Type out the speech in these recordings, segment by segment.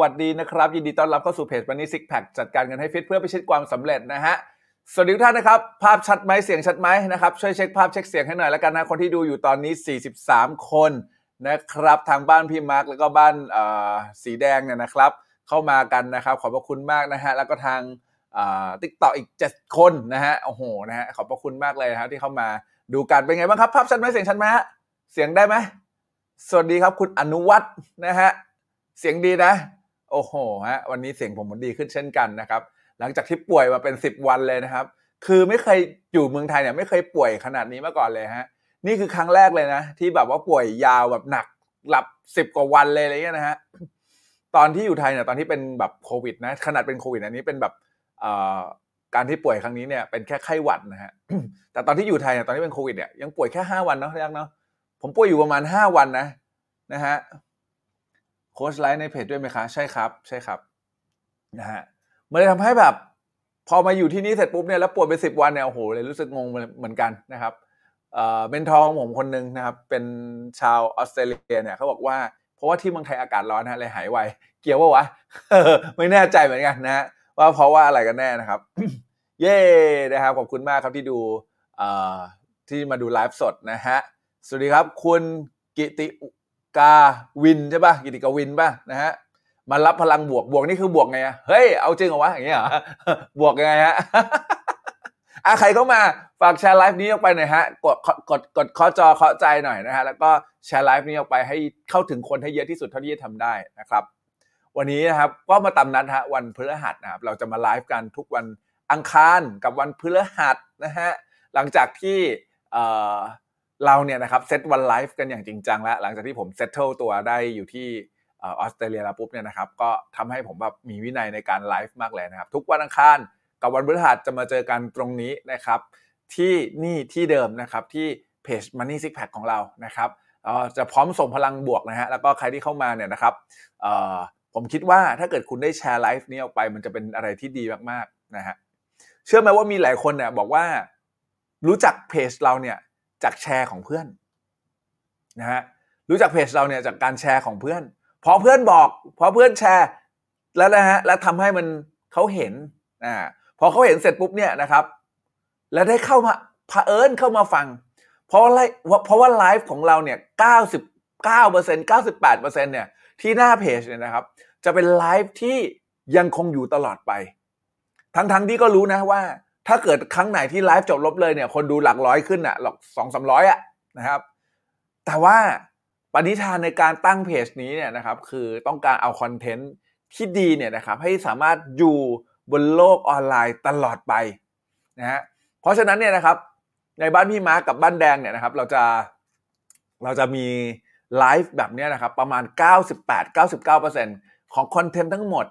วัสดีนะครับ ยินดีต้อนรับเข้าสู่เพจ Money Six Pack จัดการเงินให้ฟิตเพื่อไปชิดความสำเร็จนะฮะสวัสดีทุกท่านนะครับ ภาพชัดไหมเสียงชัดไหมนะครับช่วยเช็คภาพเช็คเสียงให้หน่อยแล้วกันนะคนที่ดูอยู่ตอนนี้ 43 คนนะครับทางบ้านพี่มาร์คแล้วก็บ้านสีแดงเนี่ยนะครับ เข้ามากันนะครับ ขอบพระคุณมากนะฮะแล้วก็ทาง TikTok อีก 7 คนนะฮะโอ้โหนะฮะขอบพระคุณมากเลยนะครับที่เข้ามาดูกันเป็นไงบ้างครับภาพชัดไหมเสียงชัดไหมฮะเสียงได้ไหมสวัสดีครับคุณอนุวัฒน์นะฮะเสียงดีนะ โอ้โหฮะวันนี้เสียงผมมันดีขึ้นเช่นกันนะครับ หลังจากที่ป่วยมาเป็น 10 วันเลยนะครับ คือไม่เคยอยู่เมืองไทยเนี่ยไม่เคยป่วยขนาดนี้มาก่อนเลยฮะนี่คือครั้งแรกเลยนะ ที่แบบว่าป่วยยาวแบบหนักหลับ10กว่าวันเลยอะไรเงี้ยนะฮะตอนที่อยู่ไทยเนี่ยตอนที่เป็นแบบโควิดนะขนาดเป็นโควิดอันนี้เป็นแบบเอ่อการที่ป่วยครั้งนี้เนี่ยเป็นแค่ไข้หวัดนะฮะแต่ตอนที่อยู่ไทยเนี่ยตอนที่เป็นโควิดเนี่ยยังป่วยแค่5วันเนาะยังเนาะผมป่วยอยู่ประมาณ5วันนะนะฮะ ค้ชไลฟ์ในเพจด้วยไหมคะ ใช่ครับใช่ครับนะฮะมันเลยทำให้แบบ พอมาอยู่ที่นี่เสร็จปุ๊บเนี่ยแล้วป่วยไปสิบวันเนี่ยโอ้โหเลยรู้สึกงงเหมือนกันนะครับเอ่อเป็นทองผมคนหนึ่งนะครับ เป็นชาวออสเตรเลียเนี่ยเขาบอกว่าเพราะว่าที่เมืองไทยอากาศร้อนนะเลยหายไวเกี่ยวว่าวะไม่แน่ใจเหมือนกันนะฮะว่าเพราะว่าอะไรกันแน่นะครับ เย้นะครับขอบคุณมากครับที่ดูเอ่อที่มาดูไลฟ์สดนะฮะสวัสดีครับ คุณกิติ กาวินใช่ป่ะกิติกาวินป่ะนะฮะมารับพลังบวกบวกนี่คือบวกไงอะเฮ้ยเอาจริงเหรอวะอย่างเงี้ยเหรอบวกยังไงฮะอะใครเข้ามาฝากแชร์ไลฟ์นี้ออกไปหน่อยฮะกดกดกดเคาะจอเคาะใจหน่อยนะฮะแล้วก็แชร์ไลฟ์นี้ออกไปให้เข้าถึงคนให้เยอะที่สุดเท่าที่จะทำได้นะครับ วันนี้นะครับก็มาตามนัดฮะวันพฤหัสนะครับเราจะมาไลฟ์กันทุกวันอังคารกับวันพฤหัสนะฮะหลังจากที่ เราเนี่ยนะครับเซตวันไลฟ์กันอย่างจริงจังแล้ว หลังจากที่ผม settle ตัวได้อยู่ที่ออสเตรเลียแล้วปุ๊บเนี่ยนะครับก็ทำให้ผมแบบมีวินัยในการไลฟ์มากเลยนะครับ ทุกวันอังคารกับวันพฤหัสจะมาเจอกันตรงนี้นะครับ ที่นี่ที่เดิมนะครับที่เพจ Money Six Pack ของเรานะครับจะพร้อมส่งพลังบวกนะฮะแล้วก็ใครที่เข้ามาเนี่ยนะครับผมคิดว่าถ้าเกิดคุณได้แชร์ไลฟ์นี้ออกไป มันจะเป็นอะไรที่ดีมากๆนะฮะเชื่อไหมว่ามีหลายคนเนี่ยบอกว่ารู้จักเพจเราเนี่ย จากแชร์ของเพื่อนนะฮะรู้จักเพจเราเนี่ยจากการแชร์ของเพื่อน พอเพื่อนบอก พอเพื่อนแชร์ แล้วนะฮะแล้วทำให้มันเขาเห็นอ่าพอเขาเห็นเสร็จปุ๊บเนี่ยนะครับ แล้วได้เข้ามาเผอิญเข้ามาฟัง เพราะอะไรเพราะว่าไลฟ์ของเราเนี่ยเก้าสิบเก้าเปอร์เซ็นเก้าสิบแปดเปอร์เซ็นเนี่ยที่หน้าเพจเนี่ยนะครับ จะเป็นไลฟ์ที่ยังคงอยู่ตลอดไป ทั้งๆทที่ก็รู้นะว่า ถ้าเกิดครั้งไหนที่ไลฟ์จบลบเลยเนี่ย คนดูหลักร้อยขึ้นอะหลักสองสามร้อยอะนะครับ แต่ว่าปณิธานในการตั้งเพจนี้เนี่ยนะครับ คือต้องการเอาคอนเทนต์ที่ดีเนี่ยนะครับ ให้สามารถอยู่บนโลกออนไลน์ตลอดไปนะฮะเพราะฉะนั้นเนี่ยนะครับ ในบ้านพี่มาร์กกับบ้านแดงเนี่ยนะครับ เราจะเราจะมีไลฟ์แบบนี้นะครับ ประมาณ 98-99%ของคอนเทนต์ทั้งหมด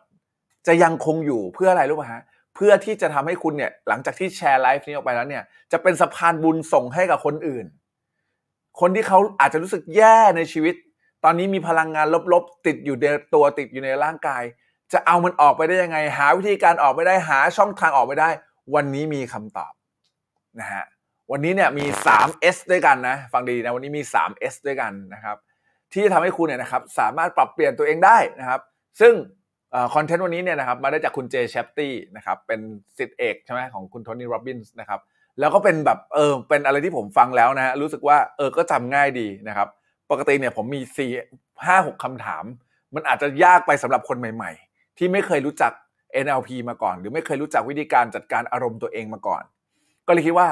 จะยังคงอยู่เพื่ออะไรรู้ป่ะฮะ เพื่อที่จะทำให้คุณเนี่ยหลังจากที่แชร์ไลฟ์นี้ออกไปแล้วเนี่ยจะเป็นสะพานบุญส่งให้กับคนอื่น คนที่เขาอาจจะรู้สึกแย่ในชีวิต ตอนนี้มีพลังงานลบๆ ติดอยู่ในตัวติดอยู่ในร่างกาย จะเอามันออกไปได้ยังไง หาวิธีการออกไปได้หาช่องทางออกไปได้ วันนี้มีคำตอบนะฮะวันนี้เนี่ยมี 3S ด้วยกันนะ ฟังดีนะวันนี้มี 3S ด้วยกันนะครับ ที่จะทำให้คุณเนี่ยนะครับ สามารถปรับเปลี่ยนตัวเองได้นะครับ ซึ่ง คอนเทนต์วันนี้เนี่ยนะครับมาได้จากคุณเจเชปตี้นะครับเป็นสิทธิเอกใช่ไหมของคุณโทนี่โรบินส์นะครับแล้วก็เป็นแบบเออเป็นอะไรที่ผมฟังแล้วนะฮะรู้สึกว่าเออก็จำง่ายดีนะครับ ปกติเนี่ยผมมีสี่ห้าหกคำถาม มันอาจจะยากไปสำหรับคนใหม่ ๆ ที่ไม่เคยรู้จัก NLP มาก่อน หรือไม่เคยรู้จักวิธีการจัดการอารมณ์ตัวเองมาก่อน ก็เลยคิดว่า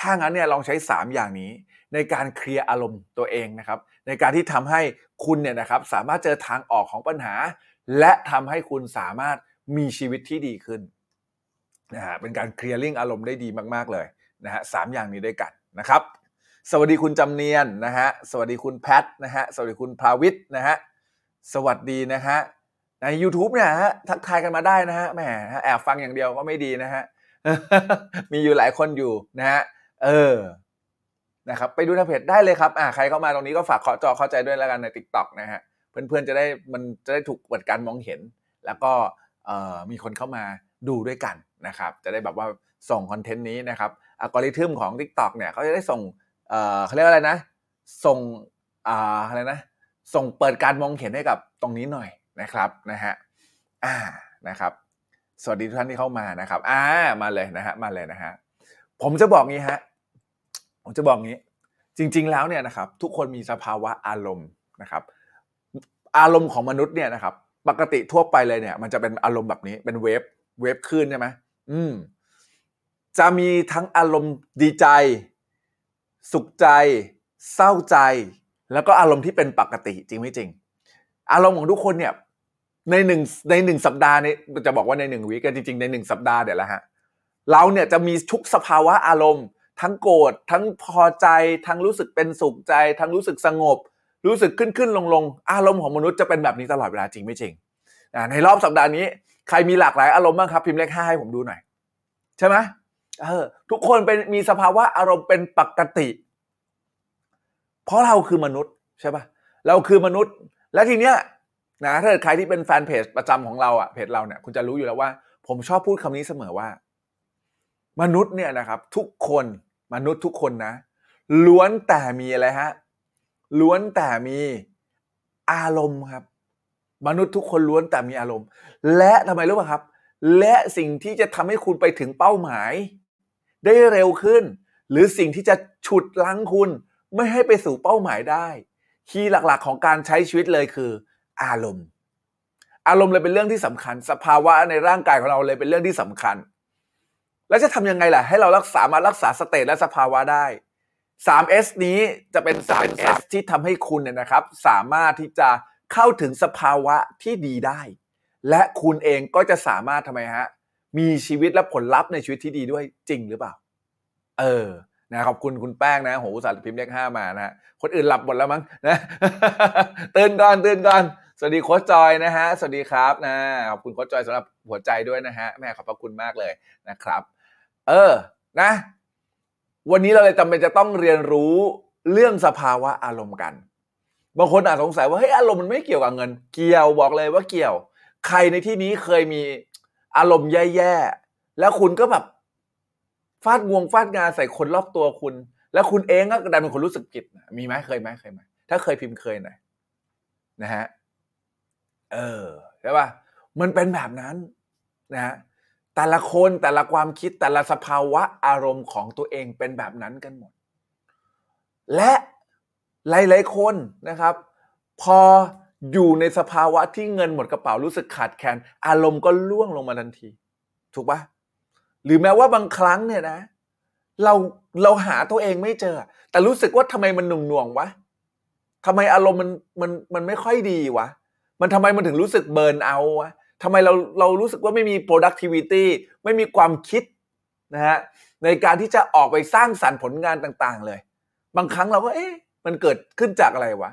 ถ้างั้นเนี่ยลองใช้ 3 อย่างนี้ ในการเคลียร์อารมณ์ตัวเองนะครับ ในการที่ทำให้คุณเนี่ยนะครับสามารถเจอทางออกของปัญหา และทำให้คุณสามารถมีชีวิตที่ดีขึ้นนะฮะเป็นการเคลียร์ลิงอารมณ์ได้ดีมาก ๆ เลยนะฮะสามอย่างนี้ด้วยกันนะครับ สวัสดีคุณจำเนียนนะฮะสวัสดีคุณแพทนะฮะสวัสดีคุณพาวิทนะฮะสวัสดีนะฮะใน YouTube เนี่ยฮะทักทายกันมาได้นะฮะแหมแอบฟังอย่างเดียวก็ไม่ดีนะฮะมีอยู่หลายคนอยู่นะฮะเออนะครับไปดูทางเพจได้เลยครับอ่าใครเข้ามาตรงนี้ก็ฝากเคาะจอเข้าใจด้วยแล้วกันใน t ิ k t o k นะฮะ เพื่อนๆจะได้มันจะได้ถูกเปิดการมองเห็น แล้วก็มีคนเข้ามาดูด้วยกันนะครับ จะได้แบบว่าส่งคอนเทนต์นี้นะครับอัลกอริทึมของ TikTok เนี่ยเขาจะได้ส่งเขาเรียกว่าอะไรนะ ส่งออะไรนะ ส่งเปิดการมองเห็นให้กับตรงนี้หน่อยนะครับนะฮะอ่านะครับ สวัสดีทุกท่านที่เข้ามานะครับอ่ามาเลยนะฮะมาเลยนะฮะผมจะบอกงี้ฮะผมจะบอกงี้ จริง ๆ แล้วเนี่ยนะครับ ทุกคนมีสภาวะอารมณ์นะครับ อารมณ์ของมนุษย์เนี่ยนะครับ ปกติทั่วไปเลยเนี่ย มันจะเป็นอารมณ์แบบนี้เป็นเวฟเวฟคลื่นใช่ไหมอืม จะมีทั้งอารมณ์ดีใจ สุขใจ เศร้าใจ แล้วก็อารมณ์ที่เป็นปกติจริงไม่จริง อารมณ์ของทุกคนเนี่ย ในหนึ่งในหนึ่งสัปดาห์นี้จะบอกว่าในหนึ่งวีคจริง ๆ ในหนึ่งสัปดาห์เดี๋ยวละฮะเราเนี่ยจะมีทุกสภาวะอารมณ์ ทั้งโกรธทั้งพอใจ ทั้งรู้สึกเป็นสุขใจ ทั้งรู้สึกสงบ รู้สึกขึ้นขึ้นลงลงอารมณ์ของมนุษย์จะเป็นแบบนี้ตลอดเวลาจริงไม่จริงในรอบสัปดาห์นี้ ใครมีหลากหลายอารมณ์บ้างครับ พิมพ์เลขห้าให้ผมดูหน่อย ใช่ไหมเออทุกคนเป็นมีสภาวะอารมณ์เป็นปกติ เพราะเราคือมนุษย์ใช่ปะเราคือมนุษย์ และทีเนี้ยนะถ้าเกิดใครที่เป็นแฟนเพจประจำของเราอะเพจเราเนี่ยคุณจะรู้อยู่แล้วว่า ผมชอบพูดคำนี้เสมอว่า มนุษย์เนี่ยนะครับ ทุกคนมนุษย์ทุกคนนะล้วนแต่มีอะไรฮะ ล้วนแต่มีอารมณ์ครับ มนุษย์ทุกคนล้วนแต่มีอารมณ์ และทำไมรู้ป่ะครับ และสิ่งที่จะทำให้คุณไปถึงเป้าหมาย ได้เร็วขึ้น หรือสิ่งที่จะฉุดลังคุณไม่ให้ไปสู่เป้าหมายได้ คีย์หลักๆ ของการใช้ชีวิตเลยคือ อารมณ์ อารมณ์เลยเป็นเรื่องที่สำคัญ สภาวะในร่างกายของเราเลยเป็นเรื่องที่สำคัญ แล้วจะทำยังไงล่ะ ให้เรารักษามารักษาสเตตและสภาวะได้ 3S นี้จะเป็น 3S ที่ทำให้คุณเนี่ยนะครับ สามารถที่จะเข้าถึงสภาวะที่ดีได้ และคุณเองก็จะสามารถทำไมฮะ มีชีวิตและผลลัพธ์ในชีวิตที่ดีด้วยจริงหรือเปล่า เออนะขอบคุณคุณแป้งนะโหอุตส่าห์พิมพ์เลขห้ามานะฮะคนอื่นหลับหมดแล้วมั้งนะตื่นก่อนตื่นก่อนสวัสดีโค้ชจอยนะฮะสวัสดีครับนะขอบคุณโค้ชจอยสำหรับหัวใจด้วยนะฮะแม่ขอบพระคุณมากเลยนะครับ เออนะ วันนี้เราเลยจำเป็นจะต้องเรียนรู้เรื่องสภาวะอารมณ์กัน บางคนอาจสงสัยว่าเฮ้ยอารมณ์มันไม่เกี่ยวกับเงิน เกี่ยวบอกเลยว่าเกี่ยว ใครในที่นี้เคยมีอารมณ์แย่ๆ แล้วคุณก็แบบฟาดงวงฟาดงานใส่คนรอบตัวคุณ แล้วคุณเองก็ดันเป็นคนรู้สึกผิดมีไหมเคยไหมเคยไหมถ้าเคยพิมพ์เคยหน่อยนะฮะเออใช่ป่ะมันเป็นแบบนั้นนะฮะ แต่ละคนแต่ละความคิดแต่ละสภาวะอารมณ์ของตัวเองเป็นแบบนั้นกันหมด และหลายๆคนนะครับ พออยู่ในสภาวะที่เงินหมดกระเป๋ารู้สึกขาดแคลนอารมณ์ก็ล่วงลงมาทันที ถูกปะหรือแม้ว่าบางครั้งเนี่ยนะ เราเราหาตัวเองไม่เจอ แต่รู้สึกว่าทำไมมันหน่วงหน่วงๆวะทำไมอารมณ์มันมันมันไม่ค่อยดีวะมันทำไมมันถึงรู้สึกเบิร์นเอาวะ ทำไมเราเรารู้สึกว่าไม่มี productivity ไม่มีความคิดนะฮะในการที่จะออกไปสร้างสรรค์ผลงานต่างๆ เลย บางครั้งเราก็เอ๊ะมันเกิดขึ้นจากอะไรวะ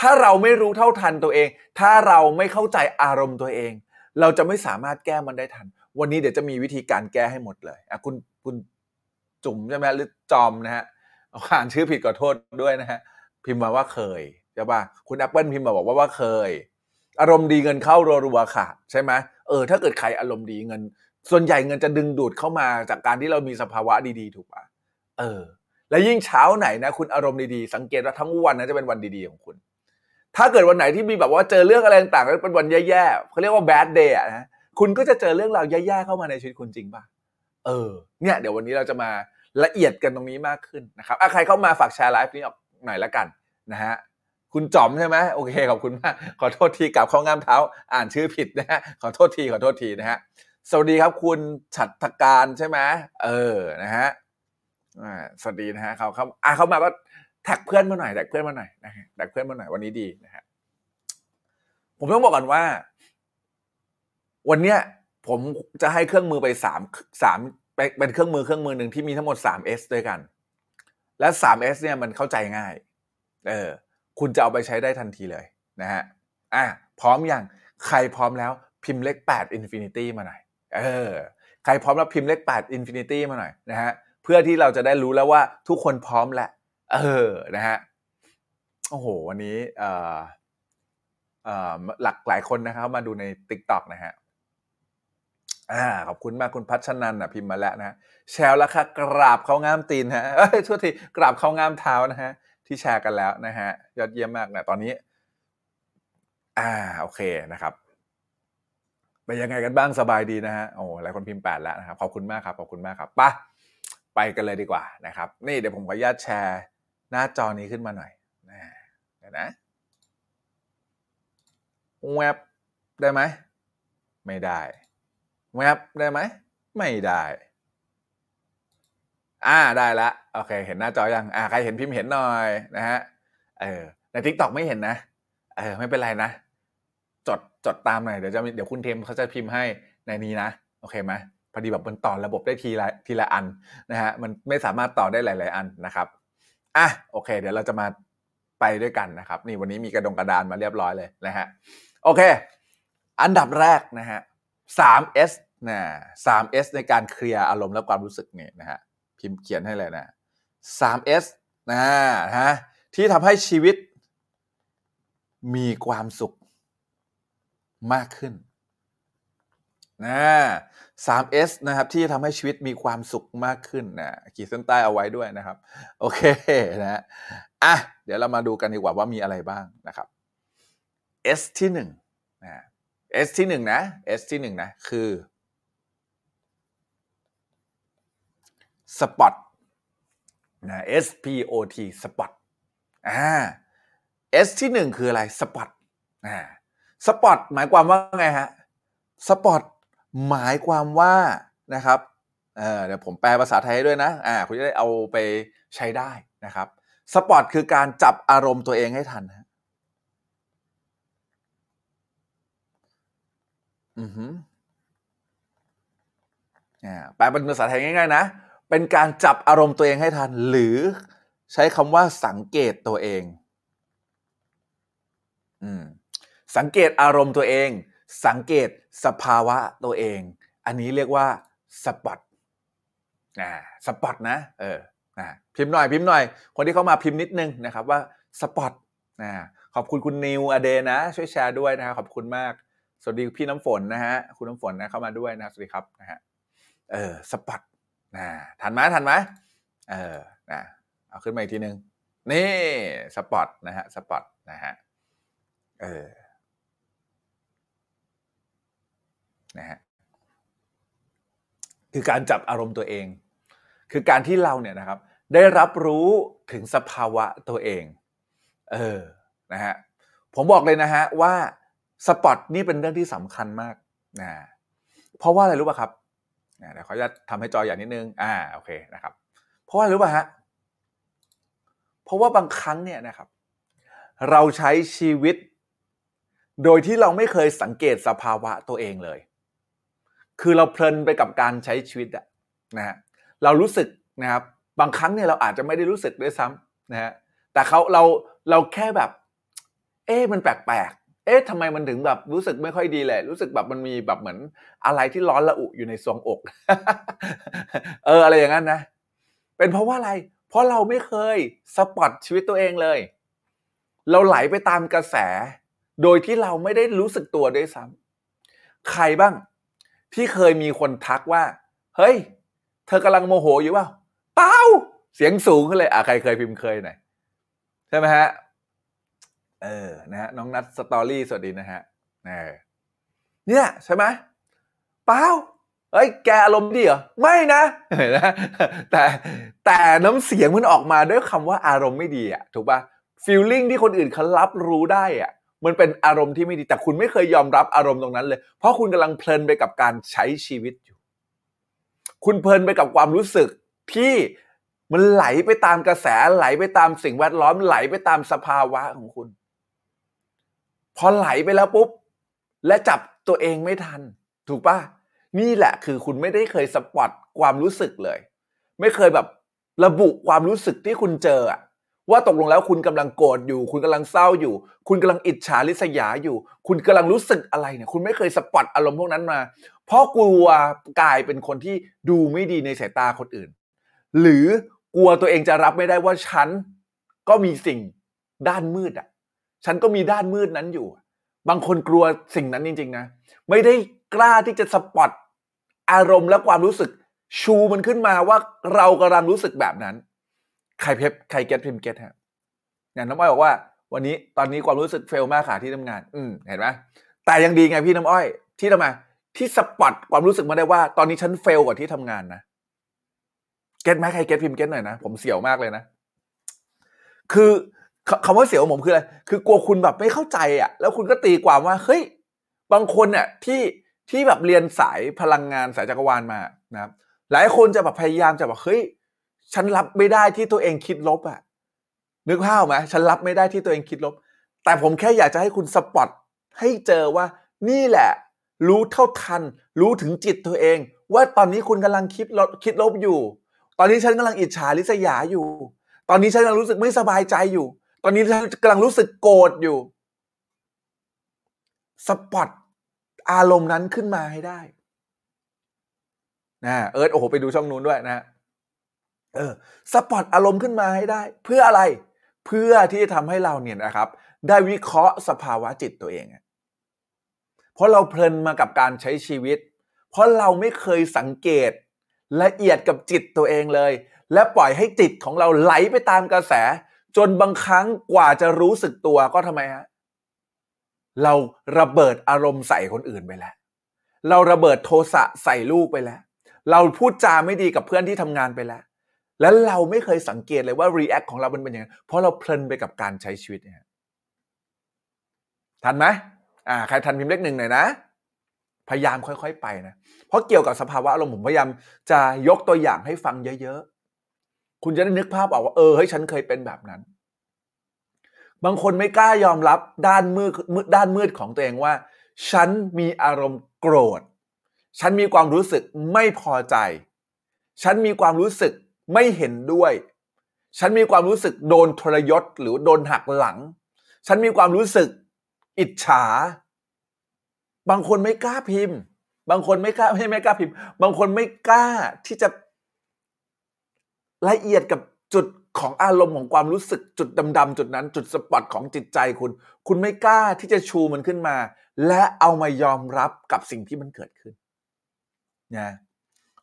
ถ้าเราไม่รู้เท่าทันตัวเอง ถ้าเราไม่เข้าใจอารมณ์ตัวเอง เราจะไม่สามารถแก้มันได้ทัน วันนี้เดี๋ยวจะมีวิธีการแก้ให้หมดเลยอะคุณคุณจุ๋มใช่ไหมหรือจอมนะฮะอ่านชื่อผิดขอโทษด้วยนะฮะพิมพ์มาว่าเคยใช่ป่ะคุณแอปเปิลพิมพ์มาบอกว่าว่าเคย อารมณ์ดีเงินเข้ารัวๆค่ะ ใช่ไหมเออถ้าเกิดใครอารมณ์ดีเงิน ส่วนใหญ่เงินจะดึงดูดเข้ามาจากการที่เรามีสภาวะดีๆ ถูกป่ะเออ และยิ่งเช้าไหนนะ คุณอารมณ์ดีๆสังเกตว่าทั้งวันนะจะเป็นวันดีๆของคุณ ถ้าเกิดวันไหนที่มีแบบว่าเจอเรื่องอะไรต่างๆแล้วเป็นวันแย่ๆเขาเรียกว่า bad day อะนะคุณก็จะเจอเรื่องราวแย่ๆเข้ามาในชีวิตคุณจริงป่ะเออ เนี่ย เดี๋ยววันนี้เราจะมาละเอียดกันตรงนี้มากขึ้นนะครับอะใครเข้ามาฝากแชร์ไลฟ์นี้ออกหน่อยละกันนะฮะ คุณจอมใช่ไหมโอเคขอบคุณมากขอโทษทีกลับข้องามเท้า อ่านชื่อผิดนะฮะขอโทษทีขอโทษทีนะฮะสวัสดีครับคุณฉัตรการใช่ไหมเออนะฮะสวัสดีนะฮะเขาเขาอะเขามาก็แท็กเพื่อนมาหน่อยแท็กเพื่อนมาหน่อยนะฮะแท็กเพื่อนมาหน่อยวันนี้ดีนะฮะผมต้องบอกก่อนว่า วันเนี้ยผมจะให้เครื่องมือไปสามสามเป็นเครื่องมือเครื่องมือหนึ่งที่มีทั้งหมด 3S ด้วยกัน และ 3S เนี่ยมันเข้าใจง่าย เออ คุณจะเอาไปใช้ได้ทันทีเลยนะฮะอะพร้อมอย่างใครพร้อมแล้วพิมพ์เลข8 Infinity มาหน่อยเออใครพร้อมแล้วพิมพ์เลข8 Infinity มาหน่อยนะฮะเพื่อที่เราจะได้รู้แล้วว่าทุกคนพร้อมแล้วเออนะฮะโอ้โห วันนี้เอ่อเอ่อหลักหลายคนนะครับ มาดูใน TikTok นะฮะอ่าขอบคุณมากคุณพัชนันนะพิมพ์มาแล้วนะแชร์แล้วค่ะกราบเขางามตีนฮะเอ้ยโทษทีกราบเขางามเท้านะฮะ ที่แชร์กันแล้วนะฮะยอดเยี่ยมมากนะตอนนี้ อ่าโอเคนะครับเป็นยังไงกันบ้างสบายดีนะฮะโอ้หลายคนพิมพ์แปดแล้วนะครับขอบคุณมากครับขอบคุณมากครับปะไปกันเลยดีกว่านะครับ นี่เดี๋ยวผมขออนุญาตแชร์ หน้าจอนี้ขึ้นมาหน่อยนะนะแวบได้ไหมไม่ได้แวบได้ไหมไม่ได้ อ่าได้ละโอเค เห็นหน้าจอยังอ่าใครเห็นพิมพ์เห็นหน่อยนะฮะเออในทิกตอกไม่เห็นนะเออไม่เป็นไรนะ จดจดตามหน่อยเดี๋ยวจะเดี๋ยวคุณเทมเขาจะพิมพ์ให้ในนี้นะโอเคไหมพอดีแบบมันต่อระบบได้ทีละทีละอันนะฮะมันไม่สามารถต่อได้หลาย ๆ อันนะครับอะโอเค เดี๋ยวเราจะมาไปด้วยกันนะครับ นี่วันนี้มีกระดงกระดานมาเรียบร้อยเลยนะฮะโอเค อันดับแรกนะฮะ 3S นะ 3S ในการเคลียร์อารมณ์และความรู้สึกเนี่ยนะฮะ พิมพ์เขียนให้เลยนะ 3S นะฮะที่ทำให้ชีวิต มีความสุขมากขึ้นนะ 3S นะครับที่ทำให้ชีวิตมีความสุขมากขึ้นนะขีดเส้นใต้เอาไว้ด้วยนะครับ โอเคนะอะเดี๋ยวเรามาดูกันดีกว่าว่ามีอะไรบ้างนะครับ S ที่หนึ่งนะ S ที่หนึ่งนะ S ที่หนึ่งนะคือ Spot นะ S P O T Spot อ่า S ที่หนึ่งคืออะไร Spot อ่า Spot หมายความว่าไงฮะ Spot หมายความว่านะครับเออเดี๋ยวผมแปลภาษาไทยให้ด้วยนะอ่าคุณจะได้เอาไปใช้ได้นะครับ Spot คือการจับอารมณ์ตัวเองให้ทันฮะอือฮึอ่าแปลเป็นภาษาไทยง่ายๆนะ เป็นการจับอารมณ์ตัวเองให้ทัน หรือใช้คำว่าสังเกตตัวเองอสังเกตอารมณ์ตัวเอง สังเกตสภาวะตัวเอง อันนี้เรียกว่าสปอตอ่าสปอตนะเอออ่าพิมพ์หน่อยพิมพ์หน่อย คนที่เข้ามาพิมพ์นิดนึงนะครับว่าสปอตอ่าขอบคุณคุณนิวอเดนะ ช่วยแชร์ด้วยนะครับขอบคุณมาก สวัสดีพี่น้ำฝนนะฮะคุณน้ำฝนนะเข้ามาด้วยนะสวัสดีครับนะฮะเออสปอต นะทันไหมทันไหมเออนะเอาขึ้นมาอีกทีหนึ่งนี่สปอตนะฮะสปอตนะฮะเออนะฮะคือการจับอารมณ์ตัวเอง คือการที่เราเนี่ยนะครับ ได้รับรู้ถึงสภาวะตัวเอง เออนะฮะผมบอกเลยนะฮะว่าสปอตนี่เป็นเรื่องที่สำคัญมากนะเพราะว่าอะไรรู้ป่ะครับ นะเดี๋ยวขออนุญาตทำให้จอใหญ่นิดนึงอ่าโอเคนะครับ เพราะว่ารู้ป่ะฮะเพราะว่าบางครั้งเนี่ยนะครับ เราใช้ชีวิต โดยที่เราไม่เคยสังเกตสภาวะตัวเองเลย คือเราเพลินไปกับการใช้ชีวิตอะนะฮะเรารู้สึกนะครับ บางครั้งเนี่ยเราอาจจะไม่ได้รู้สึกด้วยซ้ำนะฮะแต่เขาเราเราแค่แบบ เอ๊ะมันแปลก เอ๊ะทำไมมันถึงแบบรู้สึกไม่ค่อยดีเลยรู้สึกแบบมันมีแบบเหมือนอะไรที่ร้อนระอุอยู่ในทรวงอก เอออะไรอย่างนั้นนะ เป็นเพราะว่าอะไร เพราะเราไม่เคยสปอตชีวิตตัวเองเลย เราไหลไปตามกระแส โดยที่เราไม่ได้รู้สึกตัวด้วยซ้ำใครบ้าง ที่เคยมีคนทักว่า เฮ้ย เธอกำลังโมโหอยู่เปล่าเปล่าเสียงสูงขึ้นเลยอะใครเคยพิมพ์เคยหน่อยใช่ไหมฮะ เออนะฮะน้องนัทสตอรี่สวัสดีนะฮะเออเนี่ยใช่ไหมเปล่าเอ้ยแกอารมณ์ดีเหรอไม่นะนไหมแต่แต่น้ำเสียงมันออกมาด้วยคำว่าอารมณ์ไม่ดีอะถูกปะฟีลลิ่งที่คนอื่นเขารับรู้ได้อะมันเป็นอารมณ์ที่ไม่ดีแต่คุณไม่เคยยอมรับอารมณ์ตรงนั้นเลย เพราะคุณกำลังเพลินไปกับการใช้ชีวิตอยู่ คุณเพลินไปกับความรู้สึกที่มันไหลไปตามกระแสไหลไปตามสิ่งแวดล้อมไหลไปตามสภาวะของคุณ พอไหลไปแล้วปุ๊บ และจับตัวเองไม่ทัน ถูกปะนี่แหละคือคุณไม่ได้เคยสปอตความรู้สึกเลย ไม่เคยแบบระบุความรู้สึกที่คุณเจออะว่าตกลงแล้วคุณกำลังโกรธอยู่ คุณกำลังเศร้าอยู่ คุณกำลังอิจฉาริษยาอยู่ คุณกำลังรู้สึกอะไรเนี่ย คุณไม่เคยสปอตอารมณ์พวกนั้นมา เพราะกลัวกลายเป็นคนที่ดูไม่ดีในสายตาคนอื่น หรือกลัวตัวเองจะรับไม่ได้ว่าฉันก็มีสิ่งด้านมืดอะ ฉันก็มีด้านมืดนั้นอยู่ บางคนกลัวสิ่งนั้นจริง ๆ นะ ไม่ได้กล้าที่จะสปอตอารมณ์และความรู้สึกชูมันขึ้นมาว่าเรากำลังรู้สึกแบบนั้น ใครเพบใคร get พิมพ์ get ฮะอย่างน้ำอ้อยบอกว่า วันนี้ตอนนี้ความรู้สึก fail มากค่ะที่ทำงาน อืมเห็นไหมแต่ยังดีไงพี่น้ำอ้อย ที่ทำไมที่ spot ความรู้สึกมาได้ว่า ตอนนี้ฉัน fail กว่าที่ทำงานนะ get ไหมใคร get พิมพ์ get หน่อยนะผมเสียวมากเลยนะ คือ คำว่าเสียวผมคืออะไร คือกลัวคุณแบบไม่เข้าใจอะ แล้วคุณก็ตีความว่า เฮ้ย บางคนเนี่ยที่ที่แบบเรียนสายพลังงานสายจักรวาลมานะครับ หลายคนจะแบบพยายามจะแบบเฮ้ย ฉันรับไม่ได้ที่ตัวเองคิดลบอะ นึกภาพไหมฉันรับไม่ได้ที่ตัวเองคิดลบ แต่ผมแค่อยากจะให้คุณสปอตให้เจอว่า นี่แหละ รู้เท่าทัน รู้ถึงจิตตัวเอง ว่าตอนนี้คุณกำลังคิดลบคิดลบอยู่ ตอนนี้ฉันกำลังอิจฉาริษยาอยู่ ตอนนี้ฉันกำลังรู้สึกไม่สบายใจอยู่ ตอนนี้กำลังรู้สึกโกรธอยู่ สปอตอารมณ์นั้นขึ้นมาให้ได้นะเอิร์ธโอ้โหไปดูช่องนู้นด้วยนะเออสปอตอารมณ์ขึ้นมาให้ได้ เพื่ออะไรเพื่อที่จะทำให้เราเนี่ยนะครับ ได้วิเคราะห์สภาวะจิตตัวเอง เพราะเราเพลินมากับการใช้ชีวิต เพราะเราไม่เคยสังเกตละเอียดกับจิตตัวเองเลย และปล่อยให้จิตของเราไหลไปตามกระแส จนบางครั้งกว่าจะรู้สึกตัวก็ทำไมฮะเราระเบิดอารมณ์ใส่คนอื่นไปแล้ว เราระเบิดโทสะใส่ลูกไปแล้ว เราพูดจาไม่ดีกับเพื่อนที่ทำงานไปแล้ว แล้วเราไม่เคยสังเกตเลยว่า react ของเรามันเป็นยังไงเพราะเราเพลินไปกับการใช้ชีวิตเนี่ยทันไหมอ่าใครทันพิมพ์เลขหนึ่งหน่อยนะพยายามค่อย ๆ ไปนะ เพราะเกี่ยวกับสภาวะอารมณ์ผมพยายามจะยกตัวอย่างให้ฟังเยอะๆ คุณจะได้นึกภาพออกว่าเออเฮ้ยฉันเคยเป็นแบบนั้น บางคนไม่กล้ายอมรับด้านมืดด้านมืดของตัวเองว่า ฉันมีอารมณ์โกรธ ฉันมีความรู้สึกไม่พอใจ ฉันมีความรู้สึกไม่เห็นด้วย ฉันมีความรู้สึกโดนทรยศหรือโดนหักหลัง ฉันมีความรู้สึกอิจฉา บางคนไม่กล้าพิมพ์ บางคนไม่กล้าไม่ไม่กล้าพิมพ์ บางคนไม่กล้าที่จะ ละเอียดกับจุดของอารมณ์ของความรู้สึกจุดดำๆจุดนั้น จุดสปอตของจิตใจคุณ คุณไม่กล้าที่จะชูมันขึ้นมา และเอามายอมรับกับสิ่งที่มันเกิดขึ้นนะ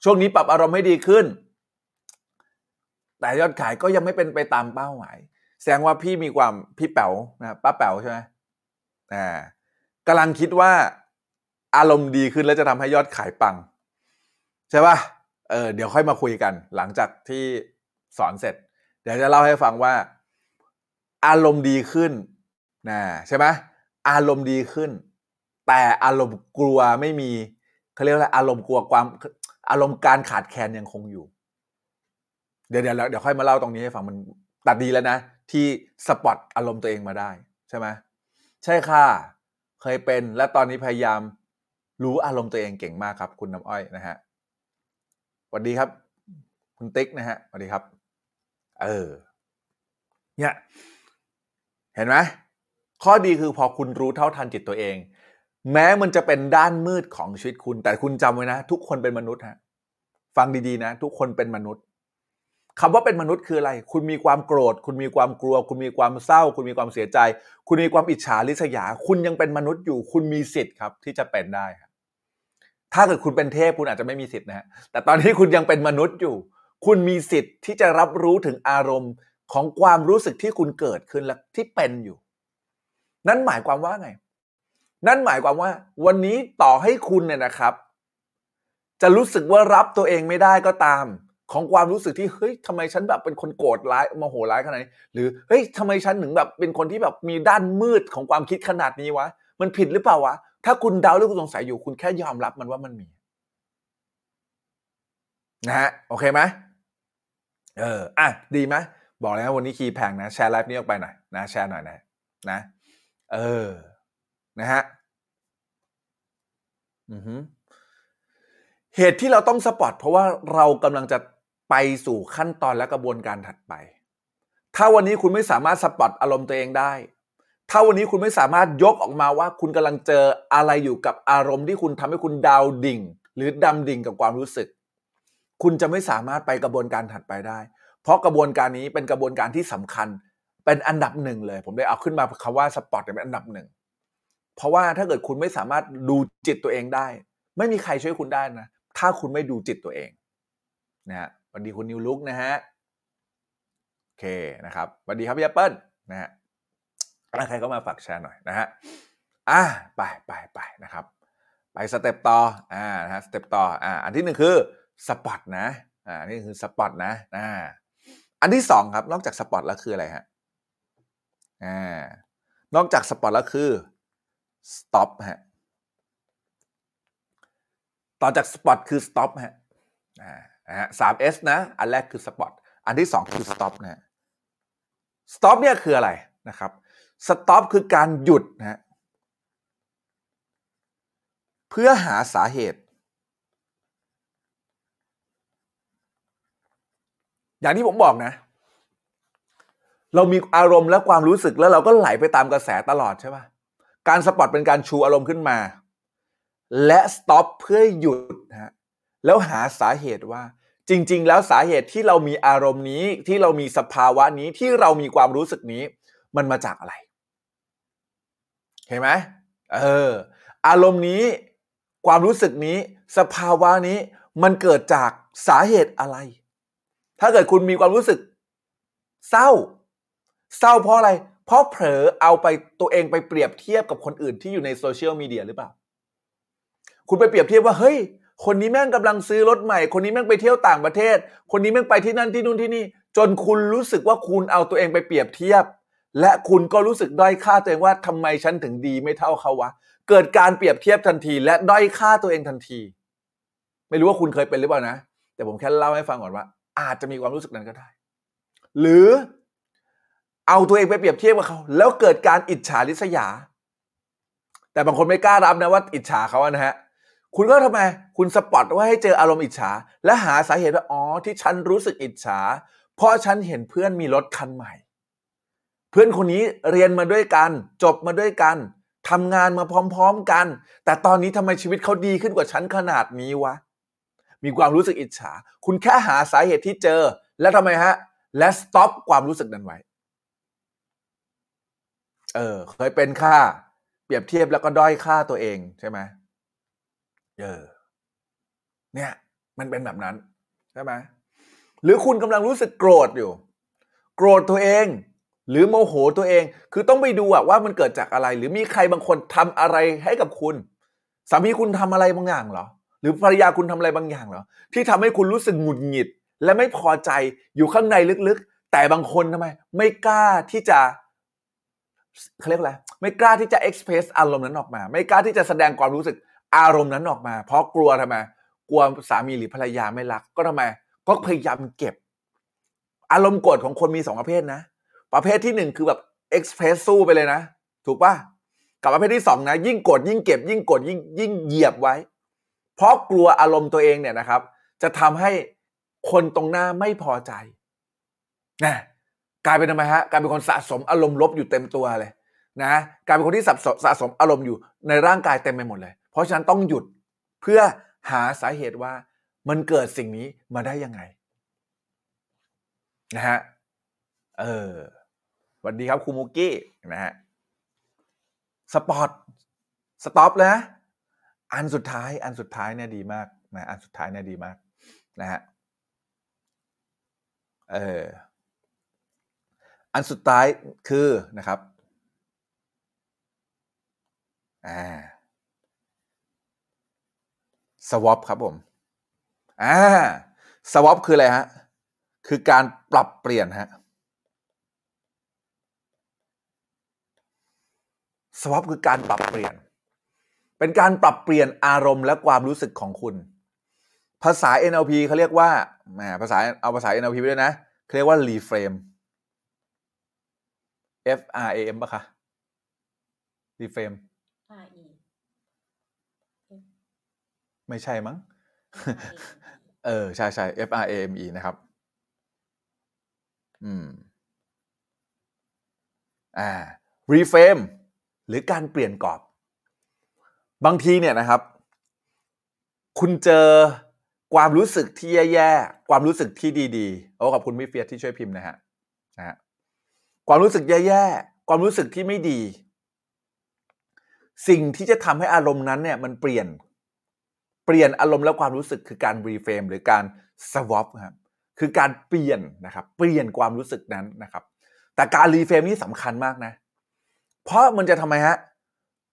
ช่วงนี้ปรับอารมณ์ให้ดีขึ้น แต่ยอดขายก็ยังไม่เป็นไปตามเป้าหมายแสดงว่าพี่มีความพี่แป๋วนะป้าแป๋วใช่ไหมอ่ากำลังคิดว่า อารมณ์ดีขึ้นแล้วจะทำให้ยอดขายปัง ใช่ป่ะ เออเดี๋ยวค่อยมาคุยกัน หลังจากที่สอนเสร็จ เดี๋ยวจะเล่าให้ฟังว่า อารมณ์ดีขึ้นนะใช่ไหมอารมณ์ดีขึ้น แต่อารมณ์กลัวไม่มีเขาเรียกว่าอารมณ์กลัวความ อารมณ์การขาดแคลนยังคงอยู่ เดี๋ยวเดี๋ยวเดี๋ยวค่อยมาเล่าตรงนี้ให้ฟังมันตัดดีแล้วนะ ที่สปอตอารมณ์ตัวเองมาได้ใช่ไหมใช่ค่ะ เคยเป็นและตอนนี้พยายามรู้อารมณ์ตัวเองเก่งมากครับ คุณน้ำอ้อยนะฮะ วัสดีครับ คุณติ๊กนะฮะสวัสดีครับ เออ เนี่ย เห็นไหมข้อดีคือพอคุณรู้เท่าทันจิตตัวเอง แม้มันจะเป็นด้านมืดของชีวิตคุณ แต่คุณจำไว้นะทุกคนเป็นมนุษย์ฮะฟังดีๆนะ ทุกคนเป็นมนุษย์คำว่าเป็นมนุษย์คืออะไร คุณมีความโกรธ คุณมีความกลัว คุณมีความเศร้า คุณมีความเสียใจ คุณมีความอิจฉาริษยา คุณยังเป็นมนุษย์อยู่ คุณมีสิทธิ์ครับ ที่จะเป็นได้ครับ ถ้าเกิดคุณเป็นเทพคุณอาจจะไม่มีสิทธิ์นะฮะแต่ตอนนี้คุณยังเป็นมนุษย์อยู่ คุณมีสิทธิ์ที่จะรับรู้ถึงอารมณ์ของความรู้สึกที่คุณเกิดขึ้นและที่เป็นอยู่ นั่นหมายความว่าไง นั่นหมายความว่า วันนี้ต่อให้คุณเนี่ยนะครับ จะรู้สึกว่ารับตัวเองไม่ได้ก็ตาม ของความรู้สึกที่เฮ้ยทำไมฉันแบบเป็นคนโกรธร้ายโมโหร้ายขนาดนี้หรือเฮ้ยทำไมฉันถึงแบบเป็นคนที่แบบมีด้านมืดของความคิดขนาดนี้วะมันผิดหรือเปล่าวะ ถ้าคุณเดาหรือคุณสงสัยอยู่คุณแค่ยอมรับมันว่ามันมีนะฮะโอเคไหมเอออะดีไหมบอกเลยนะวันนี้คีย์แพงนะแชร์ไลฟ์นี้ออกไปหน่อยนะแชร์หน่อยนะนะเออนะฮะอือฮึเหตุที่เราต้องสปอตเพราะว่าเรากำลังจะไปสู่ขั้นตอนและกระบวนการถัดไป ถ้าวันนี้คุณไม่สามารถสปอตอารมณ์ตัวเองได้ ถ้าวันนี้คุณไม่สามารถยกออกมาว่าคุณกำลังเจออะไรอยู่กับอารมณ์ที่คุณทำให้คุณดาวดิ่ง หรือดำดิ่งกับความรู้สึก คุณจะไม่สามารถไปกระบวนการถัดไปได้ เพราะกระบวนการนี้เป็นกระบวนการที่สำคัญ เป็นอันดับหนึ่งเลย ผมได้เอาขึ้นมาคำว่า spot เป็นอันดับหนึ่งเพราะว่าถ้าเกิดคุณไม่สามารถดูจิตตัวเองได้ ไม่มีใครช่วยคุณได้นะ ถ้าคุณไม่ดูจิตตัวเองนะฮะสวัสดีคุณนิวลุกนะฮะโอเคนะครับสวัสดีครับพี่แอปเปิลนะฮะ ใครก็มาฝากแชร์หน่อยนะฮะอะไปไปไปนะครับ ไป step ต่ออ่านะฮะ step ต่ออ่าอันที่หนึ่งคือสปอตนะอ่านี่คือสปอตนะอ่าอันที่สองครับ นอกจากสปอตแล้วคืออะไรฮะอ่านอกจากสปอตแล้วคือ stop ฮะต่อจาก spot คือ stop ฮะอ่านะฮะสาม S นะ อันแรกคือ spot อันที่สองคือ stop นะฮะ stop เนี่ยคืออะไรนะครับ stop คือการหยุดนะฮะเพื่อหาสาเหตุ อย่างที่ผมบอกนะ เรามีอารมณ์และความรู้สึกแล้วเราก็ไหลไปตามกระแสตลอดใช่ปะการสปอตเป็นการชูอารมณ์ขึ้นมา และสต็อปเพื่อหยุดนะฮะแล้วหาสาเหตุว่าจริง ๆ แล้วสาเหตุที่เรามีอารมณ์นี้ที่เรามีสภาวะนี้ที่เรามีความรู้สึกนี้ มันมาจากอะไร เห็นไหมเอออารมณ์นี้ความรู้สึกนี้สภาวะนี้มันเกิดจากสาเหตุอะไร ถ้าเกิดคุณมีความรู้สึก เศร้า เศร้าเพราะอะไร เพราะเผลอเอาไปตัวเองไปเปรียบเทียบกับคนอื่นที่อยู่ในโซเชียลมีเดียหรือเปล่า คุณไปเปรียบเทียบว่าเฮ้ย คนนี้แม่งกำลังซื้อรถใหม่ คนนี้แม่งไปเที่ยวต่างประเทศ คนนี้แม่งไปที่นั่นที่นู่นที่นี่ จนคุณรู้สึกว่าคุณเอาตัวเองไปเปรียบเทียบ และคุณก็รู้สึกด้อยค่าตัวเองว่าทำไมฉันถึงดีไม่เท่าเขาวะ เกิดการเปรียบเทียบทันที และด้อยค่าตัวเองทันที ไม่รู้ว่าคุณเคยเป็นหรือเปล่านะ แต่ผมแค่เล่าให้ฟังก่อนว่า อาจจะมีความรู้สึกนั้นก็ได้ หรือเอาตัวเองไปเปรียบเทียบกับเขา แล้วเกิดการอิจฉาริษยา แต่บางคนไม่กล้ารับนะว่าอิจฉาเขาอะนะฮะคุณก็ทำไม คุณสปอตว่าให้เจออารมณ์อิจฉา และหาสาเหตุว่าอ๋อที่ฉันรู้สึกอิจฉา เพราะฉันเห็นเพื่อนมีรถคันใหม่ เพื่อนคนนี้เรียนมาด้วยกัน จบมาด้วยกันทำงานมาพร้อมๆกัน แต่ตอนนี้ทำไมชีวิตเขาดีขึ้นกว่าฉันขนาดนี้วะ มีความรู้สึกอิจฉา คุณแค่หาสาเหตุที่เจอ แล้วทำไมฮะ และสต็อปความรู้สึกนั้นไว้ เออ เคยเป็นค่า เปรียบเทียบแล้วก็ด้อยค่าตัวเองใช่ไหมเออ เนี่ย มันเป็นแบบนั้นใช่ไหมหรือคุณกำลังรู้สึกโกรธอยู่ โกรธตัวเอง หรือโมโหตัวเอง คือต้องไปดูอะว่ามันเกิดจากอะไร หรือมีใครบางคนทำอะไรให้กับคุณ สามีคุณทำอะไรบางอย่างเหรอ หรือภรรยาคุณทำอะไรบางอย่างเหรอ ที่ทำให้คุณรู้สึกหงุดหงิด และไม่พอใจอยู่ข้างในลึกๆ แต่บางคนทำไม ไม่กล้าที่จะเขาเรียกอะไร ไม่กล้าที่จะ express อารมณ์นั้นออกมา ไม่กล้าที่จะแสดงความรู้สึกอารมณ์นั้นออกมา เพราะกลัวทำไม กลัวสามีหรือภรรยาไม่รัก ก็ทำไม ก็พยายามเก็บ อารมณ์โกรธของคนมีสองประเภทนะ ประเภทที่หนึ่งคือแบบ express สู้ไปเลยนะ ถูกป่ะกับประเภทที่สองนะ ยิ่งกรธยิ่งเก็บ ยิ่งกรธยิ่งยิ่งเหยียบไว้ เพราะกลัวอารมณ์ตัวเองเนี่ยนะครับ จะทำให้คนตรงหน้าไม่พอใจนะกลายเป็นทำไมฮะกลายเป็นคนสะสมอารมณ์ลบอยู่เต็มตัวเลยนะกลายเป็นคนที่สะสมสะสมอารมณ์อยู่ในร่างกายเต็มไปหมดเลย เพราะฉะนั้นต้องหยุดเพื่อหาสาเหตุว่ามันเกิดสิ่งนี้มาได้ยังไงนะฮะเออ สวัสดีครับครูมุกกี้นะฮะ spot stop เลยนะอันสุดท้ายอันสุดท้ายเนี่ยดีมากนะอันสุดท้ายเนี่ยดีมากนะฮะเอออันสุดท้ายคือนะครับอ่าสวอปครับผมอ่าสวอปคืออะไรฮะคือการปรับเปลี่ยนฮะส วอปคือการปรับเปลี่ยน เป็นการปรับเปลี่ยนอารมณ์และความรู้สึกของคุณ ภาษา NLP เขาเรียกว่าแหมภาษาเอาภาษา NLP ไปด้วยนะเขาเรียกว่า reframe F R A M ปะคะ reframe R E ไม่ใช่มั้ง เออ ใช่ใช่ F R A M E นะครับ อืม อ่า reframe หรือการเปลี่ยนกรอบ บางทีเนี่ยนะครับ คุณเจอความรู้สึกที่แย่ๆความรู้สึกที่ดีๆโอ้ขอบคุณพี่เฟียสที่ช่วยพิมพ์นะฮะนะฮะความรู้สึกแย่ๆความรู้สึกที่ไม่ดี สิ่งที่จะทำให้อารมณ์นั้นเนี่ยมันเปลี่ยนเปลี่ยนอารมณ์และความรู้สึกคือการ reframe หรือการ swap ครับคือการเปลี่ยนนะครับ เปลี่ยนความรู้สึกนั้นนะครับ แต่การ reframe นี่สำคัญมากนะ เพราะมันจะทำไมฮะ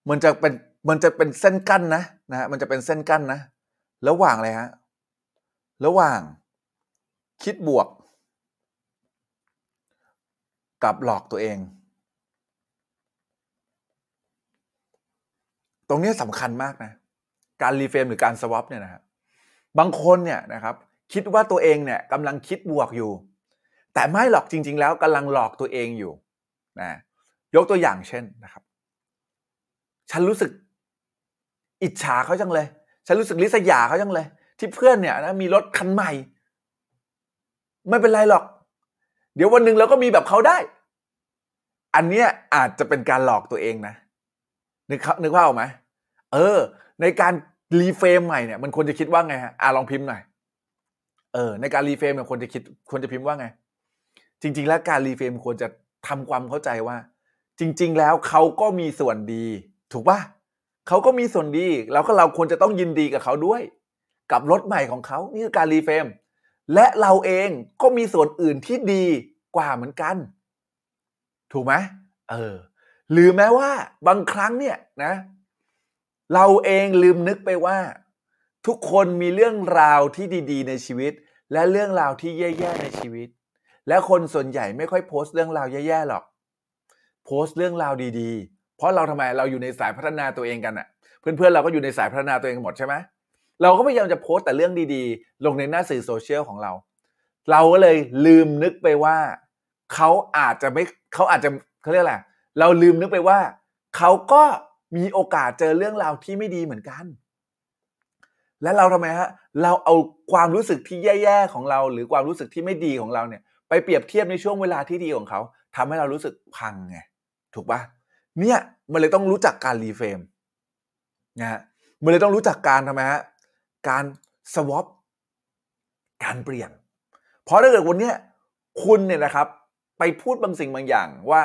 มันจะเป็นมันจะเป็นเส้นกั้นนะนะฮะมันจะเป็นเส้นกั้นนะ ระหว่างอะไรฮะ ระหว่าง คิดบวก กับหลอกตัวเอง ตรงนี้สำคัญมากนะ การรีเฟรมหรือการสวอปเนี่ยนะครับางคนเนี่ยนะครับ คิดว่าตัวเองเนี่ยกำลังคิดบวกอยู่ แต่ไม่หรอกจริง ๆ แล้วกำลังหลอกตัวเองอยู่นะ ยกตัวอย่างเช่นนะครับ ฉันรู้สึกอิจฉาเขาจังเลย ฉันรู้สึกริษยาเขาจังเลย ที่เพื่อนเนี่ยนะมีรถคันใหม่ ไม่เป็นไรหรอก เดี๋ยววันหนึ่งเราก็มีแบบเขาได้ อันเนี้ยอาจจะเป็นการหลอกตัวเองนะ นึกนึกว่าออกไหมเออ ในการรีเฟรมใหม่เนี่ยมันควรจะคิดว่าไงฮะอ่าลองพิมพ์หน่อยเออ ในการ reframe เนี่ยควรจะคิดควรจะพิมพ์ว่าไง จริง ๆ แล้วการ reframe ควรจะทำความเข้าใจว่า จริง ๆ แล้วเขาก็มีส่วนดี ถูกปะเขาก็มีส่วนดีแล้วก็เราควรจะต้องยินดีกับเขาด้วย กับรถใหม่ของเขานี่คือการ reframe และเราเองก็มีส่วนอื่นที่ดีกว่าเหมือนกัน ถูกไหมเออ หรือแม้ว่าบางครั้งเนี่ยนะ เราเองลืมนึกไปว่า ทุกคนมีเรื่องราวที่ดีๆ ในชีวิต และเรื่องราวที่แย่ๆในชีวิต และคนส่วนใหญ่ไม่ค่อยโพสต์เรื่องราวแย่ๆหรอก โพสต์เรื่องราวดีๆ เพราะเราทำไมเราอยู่ในสายพัฒนาตัวเองกันอะเพื่อนๆเราก็อยู่ในสายพัฒนาตัวเองหมดใช่ไหมเราก็พยายามจะโพสต์แต่เรื่องดีๆ ลงในหน้าสื่อโซเชียลของเรา เราก็เลยลืมนึกไปว่าเขาอาจจะไม่เขาอาจจะเขาเรียกอะไรเราลืมนึกไปว่าเขาก็มีโอกาสเจอเรื่องราวที่ไม่ดีเหมือนกัน และเราทำไมฮะเราเอาความรู้สึกที่แย่ๆของเรา หรือความรู้สึกที่ไม่ดีของเราเนี่ย ไปเปรียบเทียบในช่วงเวลาที่ดีของเขาทำให้เรารู้สึกพังไง ถูกปะเนี่ยมันเลยต้องรู้จักการรีเฟรมนะฮะมันเลยต้องรู้จักการทำไมฮะการสวอปการเปลี่ยน เพราะถ้าเกิดวันนี้คุณเนี่ยนะครับ ไปพูดบางสิ่งบางอย่างว่า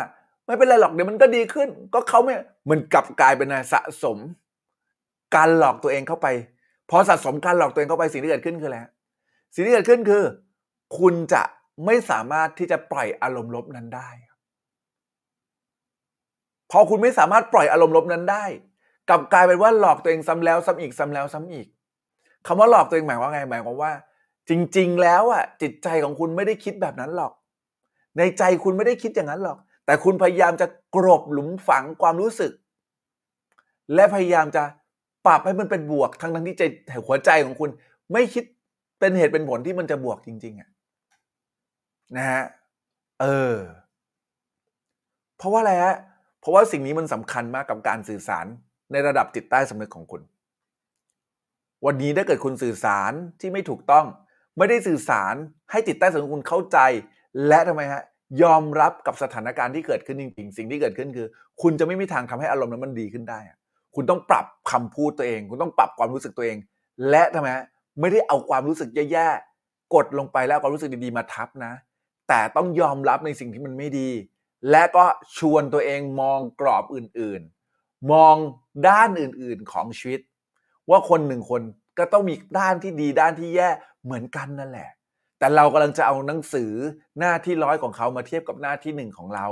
ไม่เป็นไรหรอกเดี๋ยวมันก็ดีขึ้น ก็เขาไม่มันกลับกลายเป็นสะสม การหลอกตัวเองเข้าไปพอสะสมการหลอกตัวเองเข้าไปสิ่งที่เกิดขึ้นคืออะไรสิ่งที่เกิดขึ้นคือ คุณจะไม่สามารถที่จะปล่อยอารมณ์ลบนั้นได้ พอคุณไม่สามารถปล่อยอารมณ์ลบนั้นได้ กลับกลายเป็นว่าหลอกตัวเองซ้ำแล้วซ้ำอีกซ้ำแล้วซ้ำอีกคำว่าหลอกตัวเองหมายว่าไงหมายความว่า จริง ๆ แล้วอะจิตใจของคุณไม่ได้คิดแบบนั้นหรอก ในใจคุณไม่ได้คิดอย่างนั้นหรอก แต่คุณพยายามจะกรบหลุมฝังความรู้สึก และพยายามจะปรับให้มันเป็นบวกทั้งทั้งที่ใจหัวใจของคุณ ไม่คิดเป็นเหตุเป็นผลที่มันจะบวกจริง ๆอะนะฮะเออ เพราะว่าอะไรฮะ เพราะว่าสิ่งนี้มันสำคัญมากกับการสื่อสารในระดับจิตใต้สำนึกของคุณ วันนี้ถ้าเกิดคุณสื่อสารที่ไม่ถูกต้อง ไม่ได้สื่อสารให้จิตใต้สำนึกคุณเข้าใจ และทำไมฮะยอมรับกับสถานการณ์ที่เกิดขึ้นจริงๆ สิ่งที่เกิดขึ้นคือ คุณจะไม่มีทางทำให้อารมณ์นั้นมันดีขึ้นได้ คุณต้องปรับคำพูดตัวเอง คุณต้องปรับความรู้สึกตัวเอง และทำไมฮะไม่ได้เอาความรู้สึกแย่ๆกดลงไปแล้วความรู้สึกดีๆมาทับนะ แต่ต้องยอมรับในสิ่งที่มันไม่ดี และก็ชวนตัวเองมองกรอบอื่นๆ มองด้านอื่นๆของชีวิต ว่าคนหนึ่งคนก็ต้องมีด้านที่ดีด้านที่แย่เหมือนกันนั่นแหละ แต่เรากำลังจะเอาหนังสือหน้าที่ร้อยของเขามาเทียบกับหน้าที่หนึ่งของเรา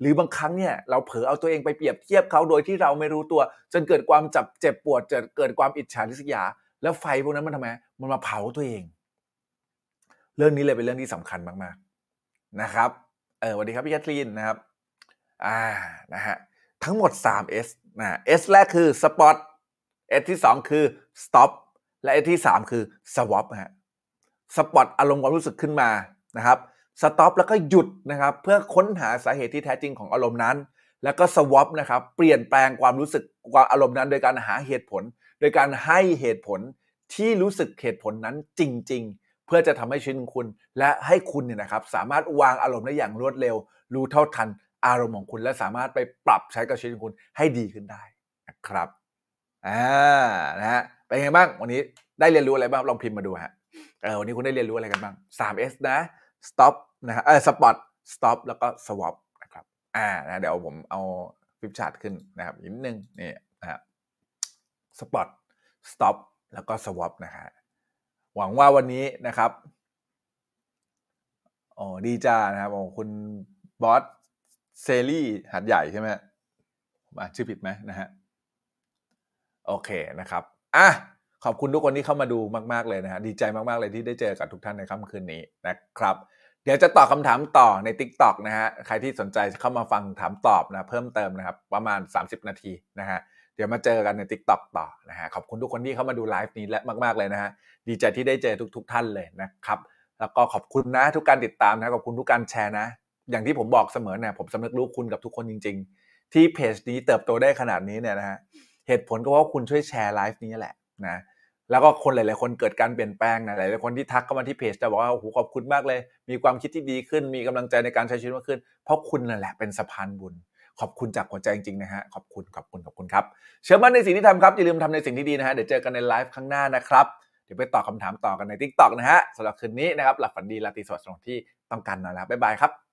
หรือบางครั้งเนี่ยเราเผลอเอาตัวเองไปเปรียบเทียบเขาโดยที่เราไม่รู้ตัว จนเกิดความจับเจ็บปวดเกิดเกิดความอิจฉาริษยา แล้วไฟพวกนั้นมันทำไมมันมาเผาตัวเอง เรื่องนี้เลยเป็นเรื่องที่สำคัญมากๆนะครับ ออสวัสดีครับพี่แคทลีนนะครับ อ่านะฮะทั้งหมด 3 S นะ S แรกคือ Spot S ที่ 2 คือ Stop และ S ที่ 3 คือ Swap ฮะ Spot อารมณ์ความรู้สึกขึ้นมานะครับ Stop แล้วก็หยุดนะครับ เพื่อค้นหาสาเหตุที่แท้จริงของอารมณ์นั้น แล้วก็ Swap นะครับ เปลี่ยนแปลงความรู้สึกความอารมณ์นั้น โดยการหาเหตุผล โดยการให้เหตุผลที่รู้สึกเหตุผลนั้นจริง ๆ เพื่อจะทำให้ชีวิตของคุณ และให้คุณเนี่ยนะครับสามารถวางอารมณ์ได้อย่างรวดเร็ว รู้เท่าทันอารมณ์ของคุณ และสามารถไปปรับใช้กับชีวิตของคุณให้ดีขึ้นได้นะครับอ่านะฮะเป็นไงบ้างวันนี้ได้เรียนรู้อะไรบ้างลองพิมพ์มาดูฮะเออวันนี้คุณได้เรียนรู้อะไรกันบ้าง 3S นะ stop นะฮะเออ spot stop แล้วก็ swap นะครับอ่านะเดี๋ยวผมเอาฟิปชาร์ตขึ้นนะครับอีกนิดนึงนี่นะฮะ spot stop แล้วก็ swap นะฮะ หวังว่าวันนี้นะครับอ๋อดีจ้านะครับโอ้คุณบอสเซรี่หัดใหญ่ใช่ไหมผมอ่านชื่อผิดไหมนะฮะโอเคนะครับอะขอบคุณทุกคนที่เข้ามาดูมากๆเลยนะฮะดีใจมากๆเลยที่ได้เจอกับทุกท่านในค่ำคืนนี้นะครับ เดี๋ยวจะตอบคำถามต่อใน Tik t o อกนะฮะใครที่สนใจเข้ามาฟังถามตอบนะเพิ่มเติมนะครับ ประมาณ 30 นาทีนะฮะ เดี๋ยวมาเจอกันใน Tik t o อกต่อนะฮะขอบคุณทุกคนที่เข้ามาดูไลฟ์นี้และมากๆเลยนะฮะดีใจที่ได้เจอทุกๆท่านเลยนะครับ แล้วก็ขอบคุณนะทุกการติดตามนะขอบคุณทุกการแชร์นะ อย่างที่ผมบอกเสมอเนี่ยผมสำนึกรู้คุณกับทุกคนจริง ๆ ที่เพจนี้เติบโตได้ขนาดนี้เนี่ยนะฮะเหตุผลก็เพราะคุณช่วยแชร์ไลฟ์นี้แหละนะแล้วก็คนหลาย ๆ คนเกิดการเปลี่ยนแปลงนะหลายๆคนที่ทักเข้ามาที่เพจจะบอกว่าโอ้โหขอบคุณมากเลย มีความคิดที่ดีขึ้น มีกำลังใจในการใช้ชีวิตมากขึ้น เพราะคุณนั่นแหละเป็นสะพานบุญ ขอบคุณจากหัวใจจริงๆนะฮะขอบคุณขอบคุณขอบคุณครับเชื่อมั่นในสิ่งที่ทำครับอย่าลืมทำในสิ่งที่ดีนะฮะเดี๋ยวเจอกันในไลฟ์ข้างหน้านะครับเดี๋ยวไปตอบคำถามต่อกันใน Tik t o อกนะฮะสำหรับคืนนี้นะครับหลับฝันดีราตรีสวัสดิ์ตรงที่ต้องการนอนแล้วบ๊ายบายครับ